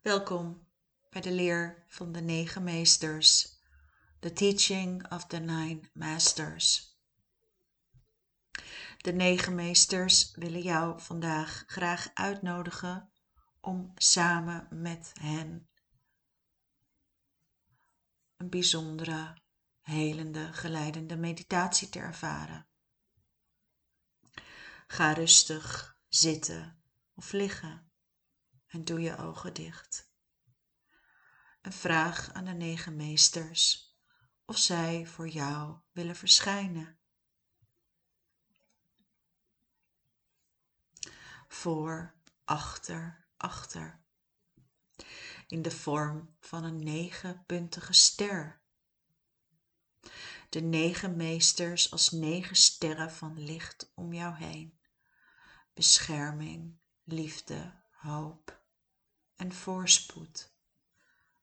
Welkom bij de leer van de negen meesters, The Teaching of the Nine Masters. De negen meesters willen jou vandaag graag uitnodigen om samen met hen een bijzondere, helende, geleidende meditatie te ervaren. Ga rustig zitten of liggen en doe je ogen dicht. Een vraag aan de negen meesters of zij voor jou willen verschijnen. Voor, achter, achter. In de vorm van een negenpuntige ster. De negen meesters als negen sterren van licht om jou heen. Bescherming, liefde, hoop en voorspoed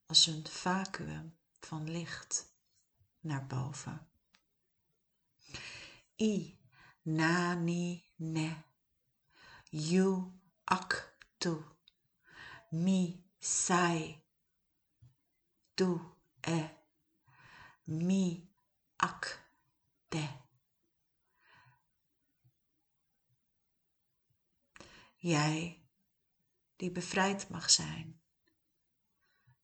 als een vacuüm van licht naar boven. I nani ne. You ak tu. Mi sai tu e. Mi ak te. Jij die bevrijd mag zijn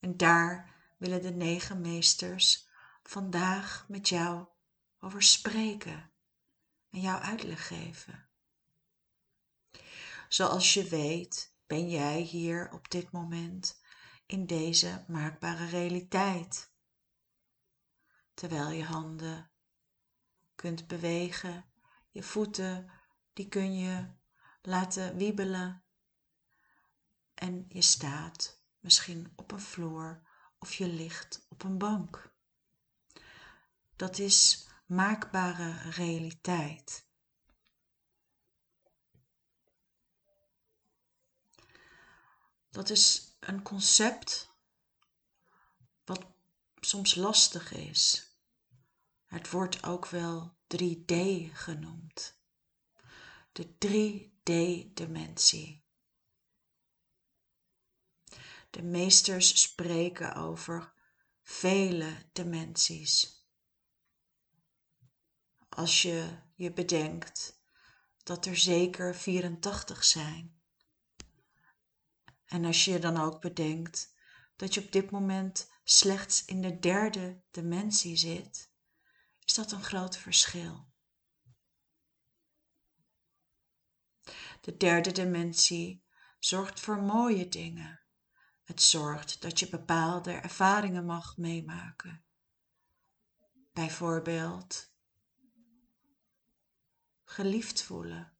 en daar willen de negen meesters vandaag met jou over spreken en jou uitleg geven. Zoals je weet ben jij hier op dit moment in deze maakbare realiteit. Terwijl je handen kunt bewegen, je voeten die kun je laten wiebelen en je staat misschien op een vloer of je ligt op een bank. Dat is maakbare realiteit. Dat is een concept wat soms lastig is. Het wordt ook wel 3D genoemd. De 3D-dimensie. De meesters spreken over vele dimensies. Als je je bedenkt dat er zeker 84 zijn. En als je dan ook bedenkt dat je op dit moment slechts in de derde dimensie zit, is dat een groot verschil. De derde dimensie zorgt voor mooie dingen. Het zorgt dat je bepaalde ervaringen mag meemaken. Bijvoorbeeld geliefd voelen.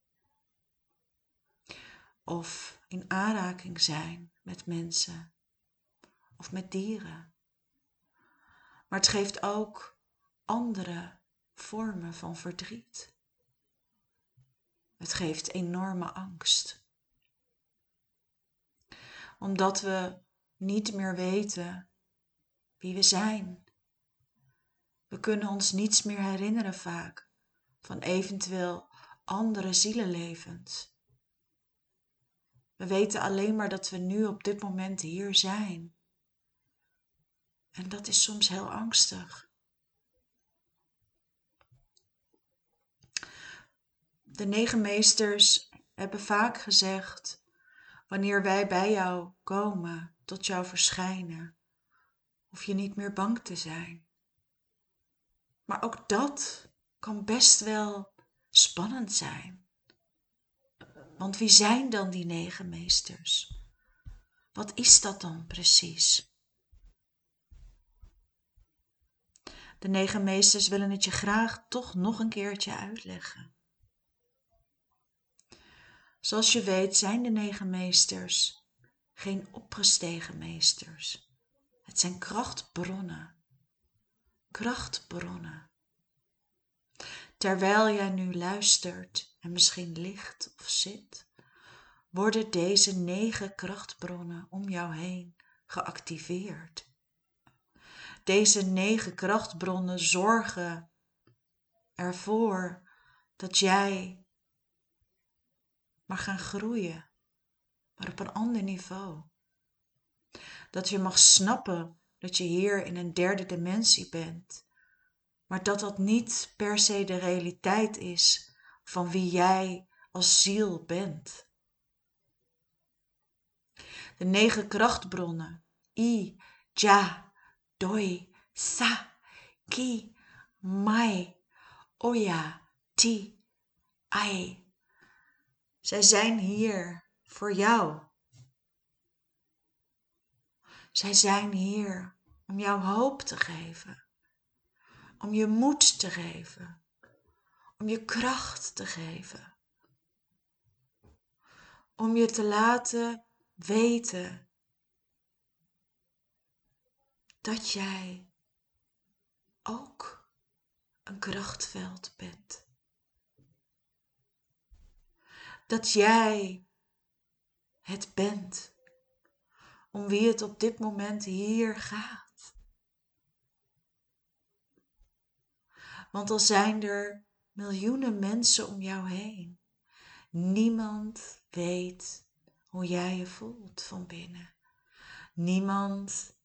Of in aanraking zijn met mensen of met dieren. Maar het geeft ook andere vormen van verdriet. Het geeft enorme angst omdat we niet meer weten wie we zijn. We kunnen ons niets meer herinneren vaak van eventueel andere zielenlevens. We weten alleen maar dat we nu op dit moment hier zijn. En dat is soms heel angstig. De negen meesters hebben vaak gezegd wanneer wij bij jou komen, tot jou verschijnen, hoef je niet meer bang te zijn. Maar ook dat kan best wel spannend zijn. Want wie zijn dan die negen meesters? Wat is dat dan precies? De negen meesters willen het je graag toch nog een keertje uitleggen. Zoals je weet zijn de negen meesters geen opgestegen meesters. Het zijn krachtbronnen. Krachtbronnen. Terwijl jij nu luistert en misschien ligt of zit, worden deze negen krachtbronnen om jou heen geactiveerd. Deze negen krachtbronnen zorgen ervoor dat jij maar gaan groeien, maar op een ander niveau. Dat je mag snappen dat je hier in een derde dimensie bent. Maar dat dat niet per se de realiteit is van wie jij als ziel bent. De negen krachtbronnen. I, Ja, Doi, Sa, Ki, Mai, Oya, Ti, Ai. Zij zijn hier voor jou. Zij zijn hier om jou hoop te geven, om je moed te geven, om je kracht te geven, om je te laten weten dat jij ook een krachtveld bent. Dat jij het bent om wie het op dit moment hier gaat. Want al zijn er miljoenen mensen om jou heen, niemand weet hoe jij je voelt van binnen. Niemand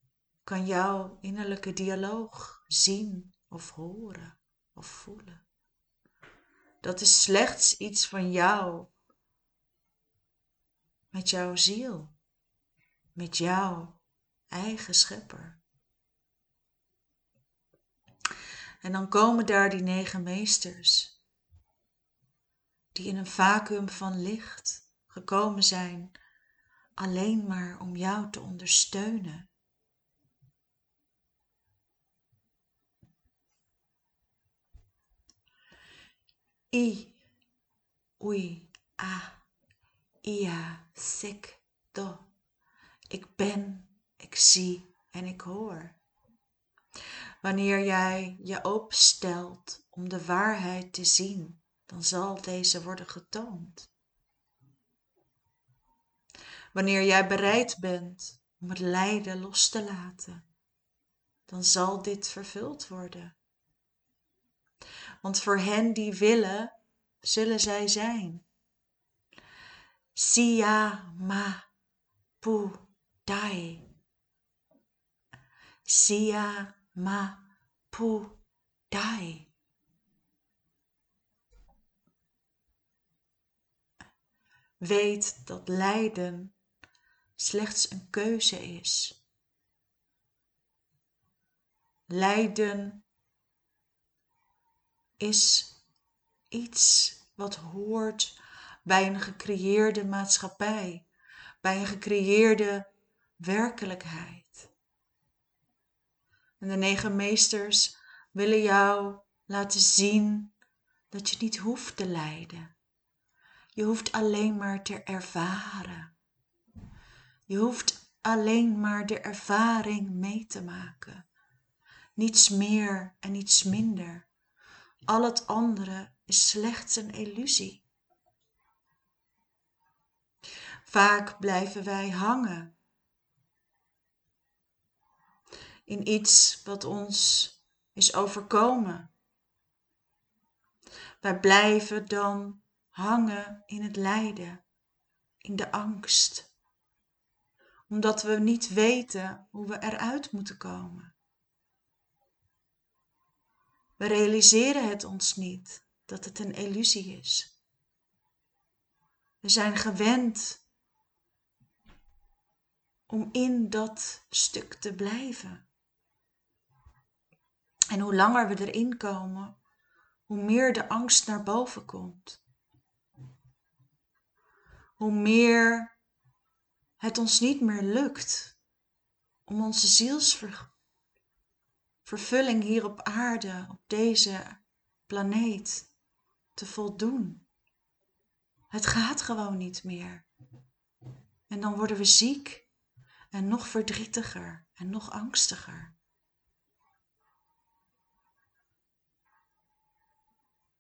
kan jouw innerlijke dialoog zien of horen of voelen. Dat is slechts iets van jou met jouw ziel, met jouw eigen schepper. En dan komen daar die negen meesters, die in een vacuüm van licht gekomen zijn, alleen maar om jou te ondersteunen. I, ui, a, ia, sik, do. Ik ben, ik zie en ik hoor. Wanneer jij je openstelt om de waarheid te zien, dan zal deze worden getoond. Wanneer jij bereid bent om het lijden los te laten, dan zal dit vervuld worden. Want voor hen die willen, zullen zij zijn. Sia ma pu dai. Sia ma pu dai. Weet dat lijden slechts een keuze is. Lijden is iets wat hoort bij een gecreëerde maatschappij, bij een gecreëerde werkelijkheid. En de negen meesters willen jou laten zien dat je niet hoeft te lijden. Je hoeft alleen maar te ervaren. Je hoeft alleen maar de ervaring mee te maken. Niets meer en niets minder. Al het andere is slechts een illusie. Vaak blijven wij hangen in iets wat ons is overkomen. Wij blijven dan hangen in het lijden, in de angst, omdat we niet weten hoe we eruit moeten komen. We realiseren het ons niet dat het een illusie is. We zijn gewend om in dat stuk te blijven. En hoe langer we erin komen, hoe meer de angst naar boven komt. Hoe meer het ons niet meer lukt om onze zielsvervulling hier op aarde, op deze planeet, te voldoen. Het gaat gewoon niet meer. En dan worden we ziek en nog verdrietiger en nog angstiger.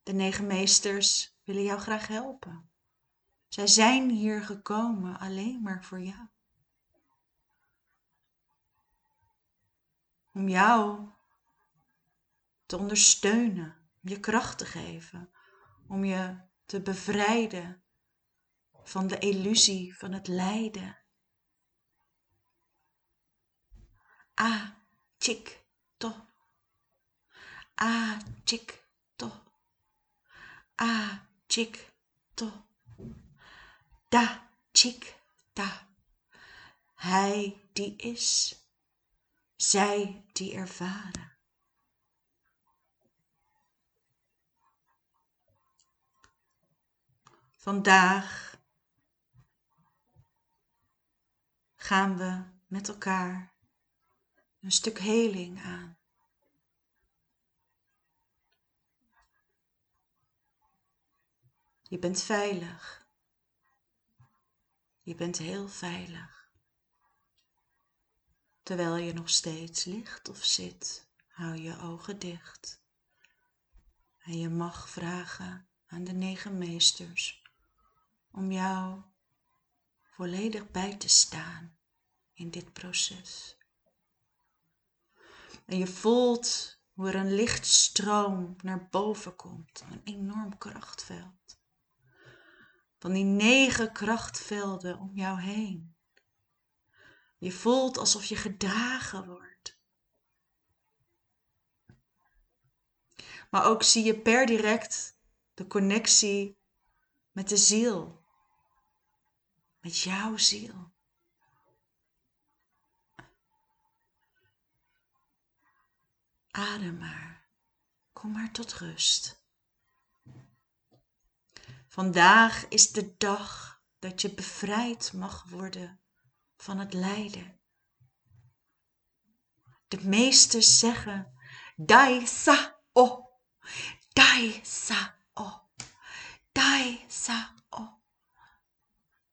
De negen meesters willen jou graag helpen. Zij zijn hier gekomen alleen maar voor jou. Om jou te ondersteunen, om je kracht te geven, om je te bevrijden van de illusie van het lijden. A, chik, to. A, chik, to. A, chik, to. Da, chik, da. Hij die is, zij die ervaren. Vandaag gaan we met elkaar een stuk heling aan. Je bent veilig. Je bent heel veilig. Terwijl je nog steeds ligt of zit, hou je ogen dicht. En je mag vragen aan de negen meesters om jou volledig bij te staan in dit proces. En je voelt hoe er een lichtstroom naar boven komt, een enorm krachtveld. Van die negen krachtvelden om jou heen. Je voelt alsof je gedragen wordt. Maar ook zie je per direct de connectie met de ziel. Met jouw ziel. Adem maar. Kom maar tot rust. Vandaag is de dag dat je bevrijd mag worden van het lijden. De meesters zeggen Dai sa o, Dai sa o, Dai sa o.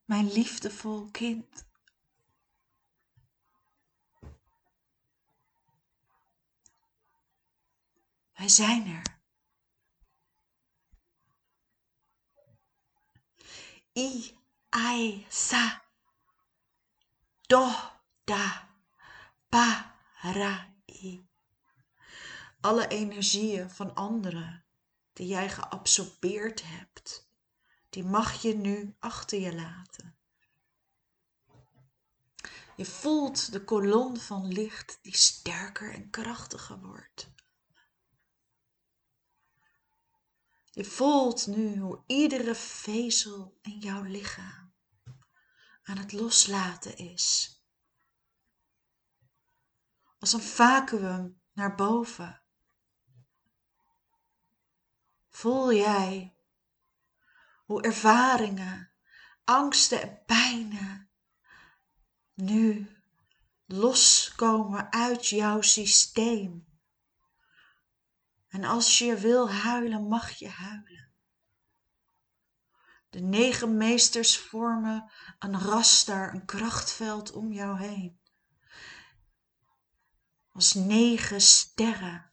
Mijn liefdevol kind. Wij zijn er. I, ai, sa. Do, da, pa, ra, i. Alle energieën van anderen die jij geabsorbeerd hebt, die mag je nu achter je laten. Je voelt de kolon van licht die sterker en krachtiger wordt. Je voelt nu hoe iedere vezel in jouw lichaam aan het loslaten is. Als een vacuüm naar boven. Voel jij hoe ervaringen, angsten en pijnen nu loskomen uit jouw systeem. En als je wil huilen, mag je huilen. De negen meesters vormen een rastar, een krachtveld om jou heen. Als negen sterren.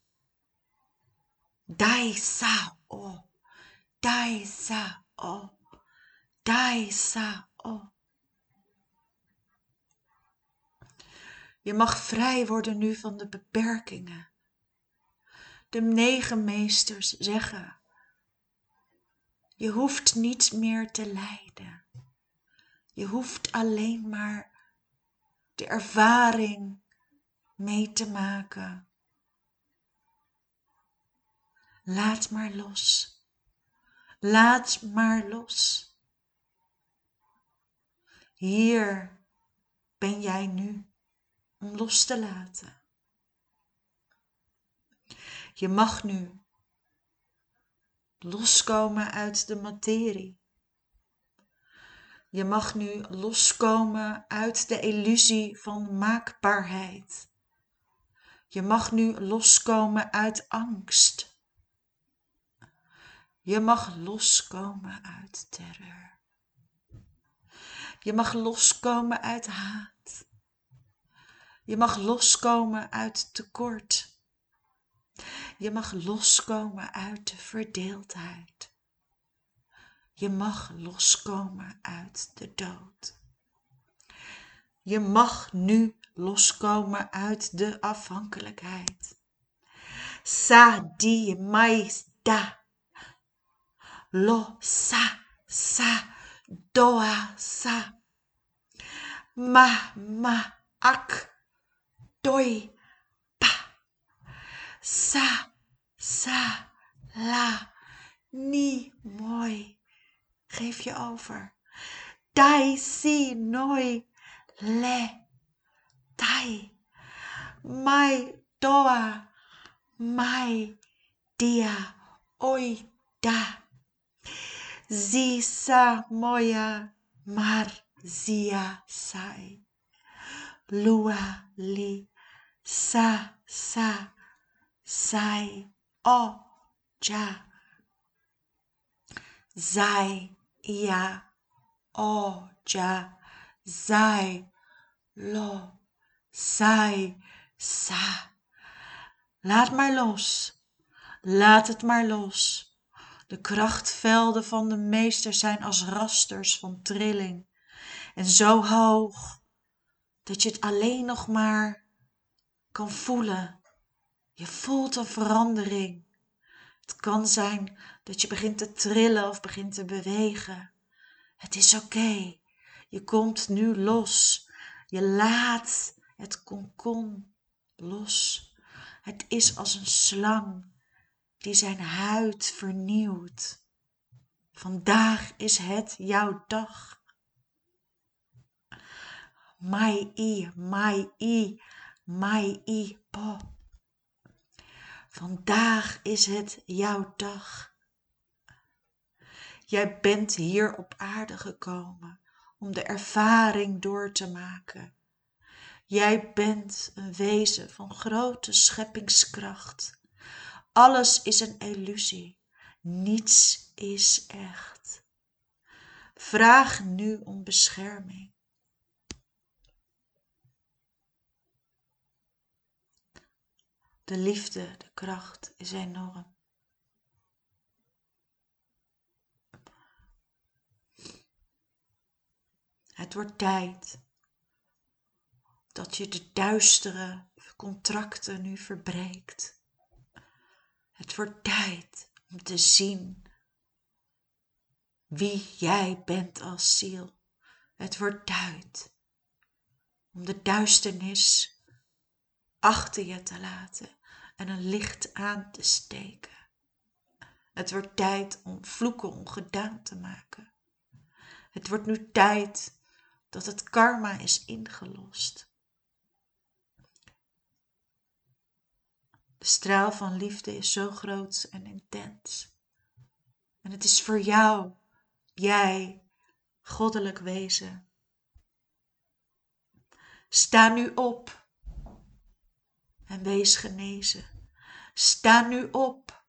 Dai sa o, dai sa o, dai sa o. Je mag vrij worden nu van de beperkingen de negen meesters zeggen. Je hoeft niet meer te lijden. Je hoeft alleen maar de ervaring mee te maken. Laat maar los. Laat maar los. Hier ben jij nu om los te laten. Je mag nu loskomen uit de materie. Je mag nu loskomen uit de illusie van maakbaarheid. Je mag nu loskomen uit angst. Je mag loskomen uit terreur. Je mag loskomen uit haat. Je mag loskomen uit tekort. Je mag loskomen uit de verdeeldheid. Je mag loskomen uit de dood. Je mag nu loskomen uit de afhankelijkheid. Sa di mais da. Lo sa sa doa sa. Ma ma ak. doi. Sa, sa, la, ni, mooi. Geef je over. Dai, si, noi, le, tai. Mai, doa, mai, dia, oi, da. Zisa, moya, mar, zia, sai. Lua, li, sa, sa, sai, o, ja. Zij, ja, o, ja, zij, lo, zij, sa. Laat maar los, laat het maar los. De krachtvelden van de meester zijn als rasters van trilling en zo hoog dat je het alleen nog maar kan voelen. Je voelt een verandering. Het kan zijn dat je begint te trillen of begint te bewegen. Het is oké. Je komt nu los. Je laat het konkon los. Het is als een slang die zijn huid vernieuwt. Vandaag is het jouw dag. Mai i, mai i, mai i, po. Vandaag is het jouw dag. Jij bent hier op aarde gekomen om de ervaring door te maken. Jij bent een wezen van grote scheppingskracht. Alles is een illusie. Niets is echt. Vraag nu om bescherming. De liefde, de kracht is enorm. Het wordt tijd dat je de duistere contracten nu verbreekt. Het wordt tijd om te zien wie jij bent als ziel. Het wordt tijd om de duisternis achter je te laten en een licht aan te steken. Het wordt tijd om vloeken ongedaan te maken. Het wordt nu tijd dat het karma is ingelost. De straal van liefde is zo groot en intens. En het is voor jou, jij, goddelijk wezen. Sta nu op en wees genezen. Sta nu op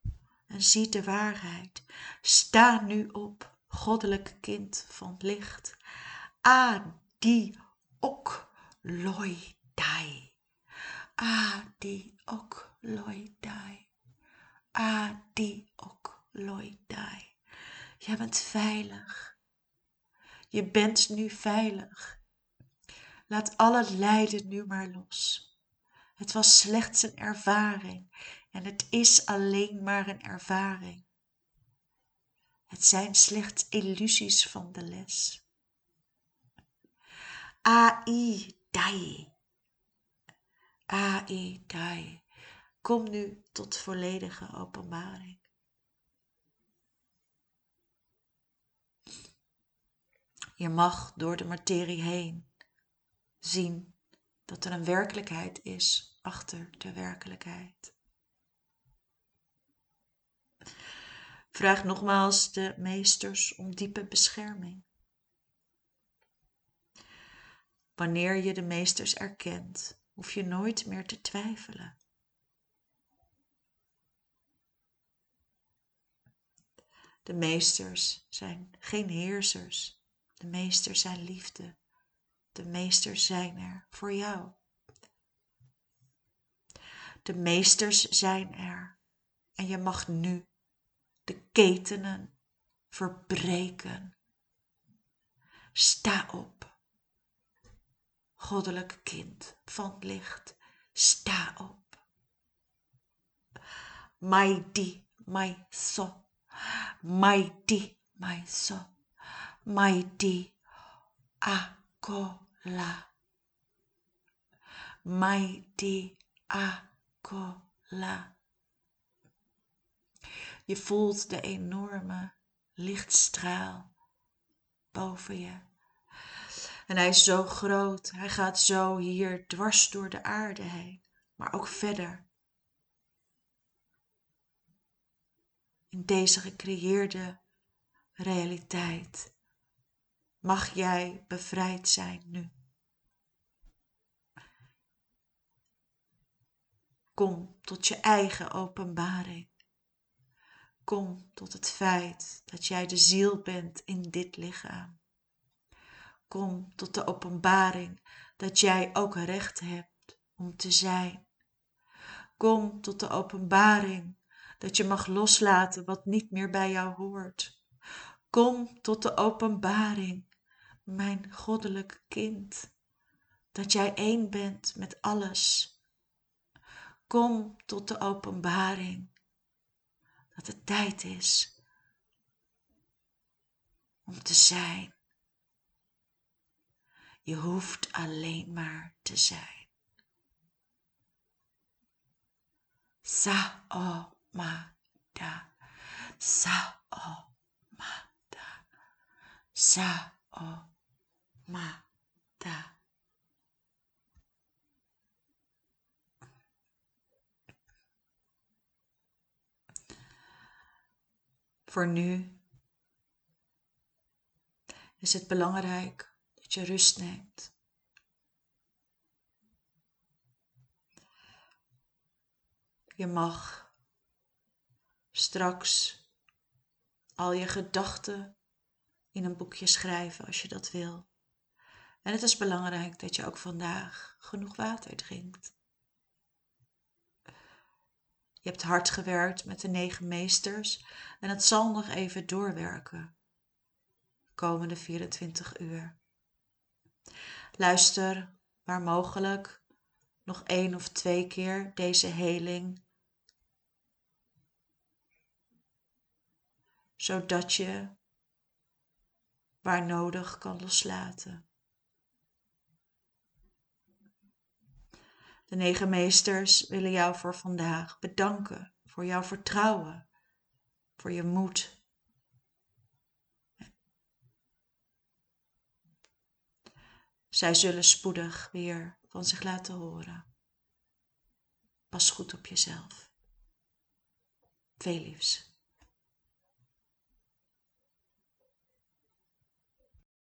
en zie de waarheid. Sta nu op, goddelijk kind van licht. Adi ok loi dai. Adi ok loi dai. Adi ok loi dai. Jij bent veilig. Je bent nu veilig. Laat alle lijden nu maar los. Het was slechts een ervaring en het is alleen maar een ervaring. Het zijn slechts illusies van de les. Ai dai. Ai dai. Kom nu tot volledige openbaring. Je mag door de materie heen zien dat er een werkelijkheid is achter de werkelijkheid. Vraag nogmaals de meesters om diepe bescherming. Wanneer je de meesters erkent, hoef je nooit meer te twijfelen. De meesters zijn geen heersers. De meesters zijn liefde. De meesters zijn er voor jou. De meesters zijn er en je mag nu de ketenen verbreken. Sta op, goddelijk kind van licht, sta op. Mai di, mai so, mai di, mai so, mai di, a ko la. mai di a ko la. Je voelt de enorme lichtstraal boven je. En hij is zo groot, hij gaat zo hier dwars door de aarde heen, maar ook verder. In deze gecreëerde realiteit mag jij bevrijd zijn nu. Kom tot je eigen openbaring. Kom tot het feit dat jij de ziel bent in dit lichaam. Kom tot de openbaring dat jij ook recht hebt om te zijn. Kom tot de openbaring dat je mag loslaten wat niet meer bij jou hoort. Kom tot de openbaring, mijn goddelijk kind, dat jij één bent met alles. Kom tot de openbaring dat het tijd is om te zijn. Je hoeft alleen maar te zijn. Sa o ma da. Sa o ma da. Sa o ma da. Voor nu is het belangrijk dat je rust neemt. Je mag straks al je gedachten in een boekje schrijven als je dat wil. En het is belangrijk dat je ook vandaag genoeg water drinkt. Je hebt hard gewerkt met de negen meesters en het zal nog even doorwerken. De komende 24 uur. Luister waar mogelijk nog één of twee keer deze heling. Zodat je waar nodig kan loslaten. De negen meesters willen jou voor vandaag bedanken voor jouw vertrouwen, voor je moed. Zij zullen spoedig weer van zich laten horen. Pas goed op jezelf. Veel liefs.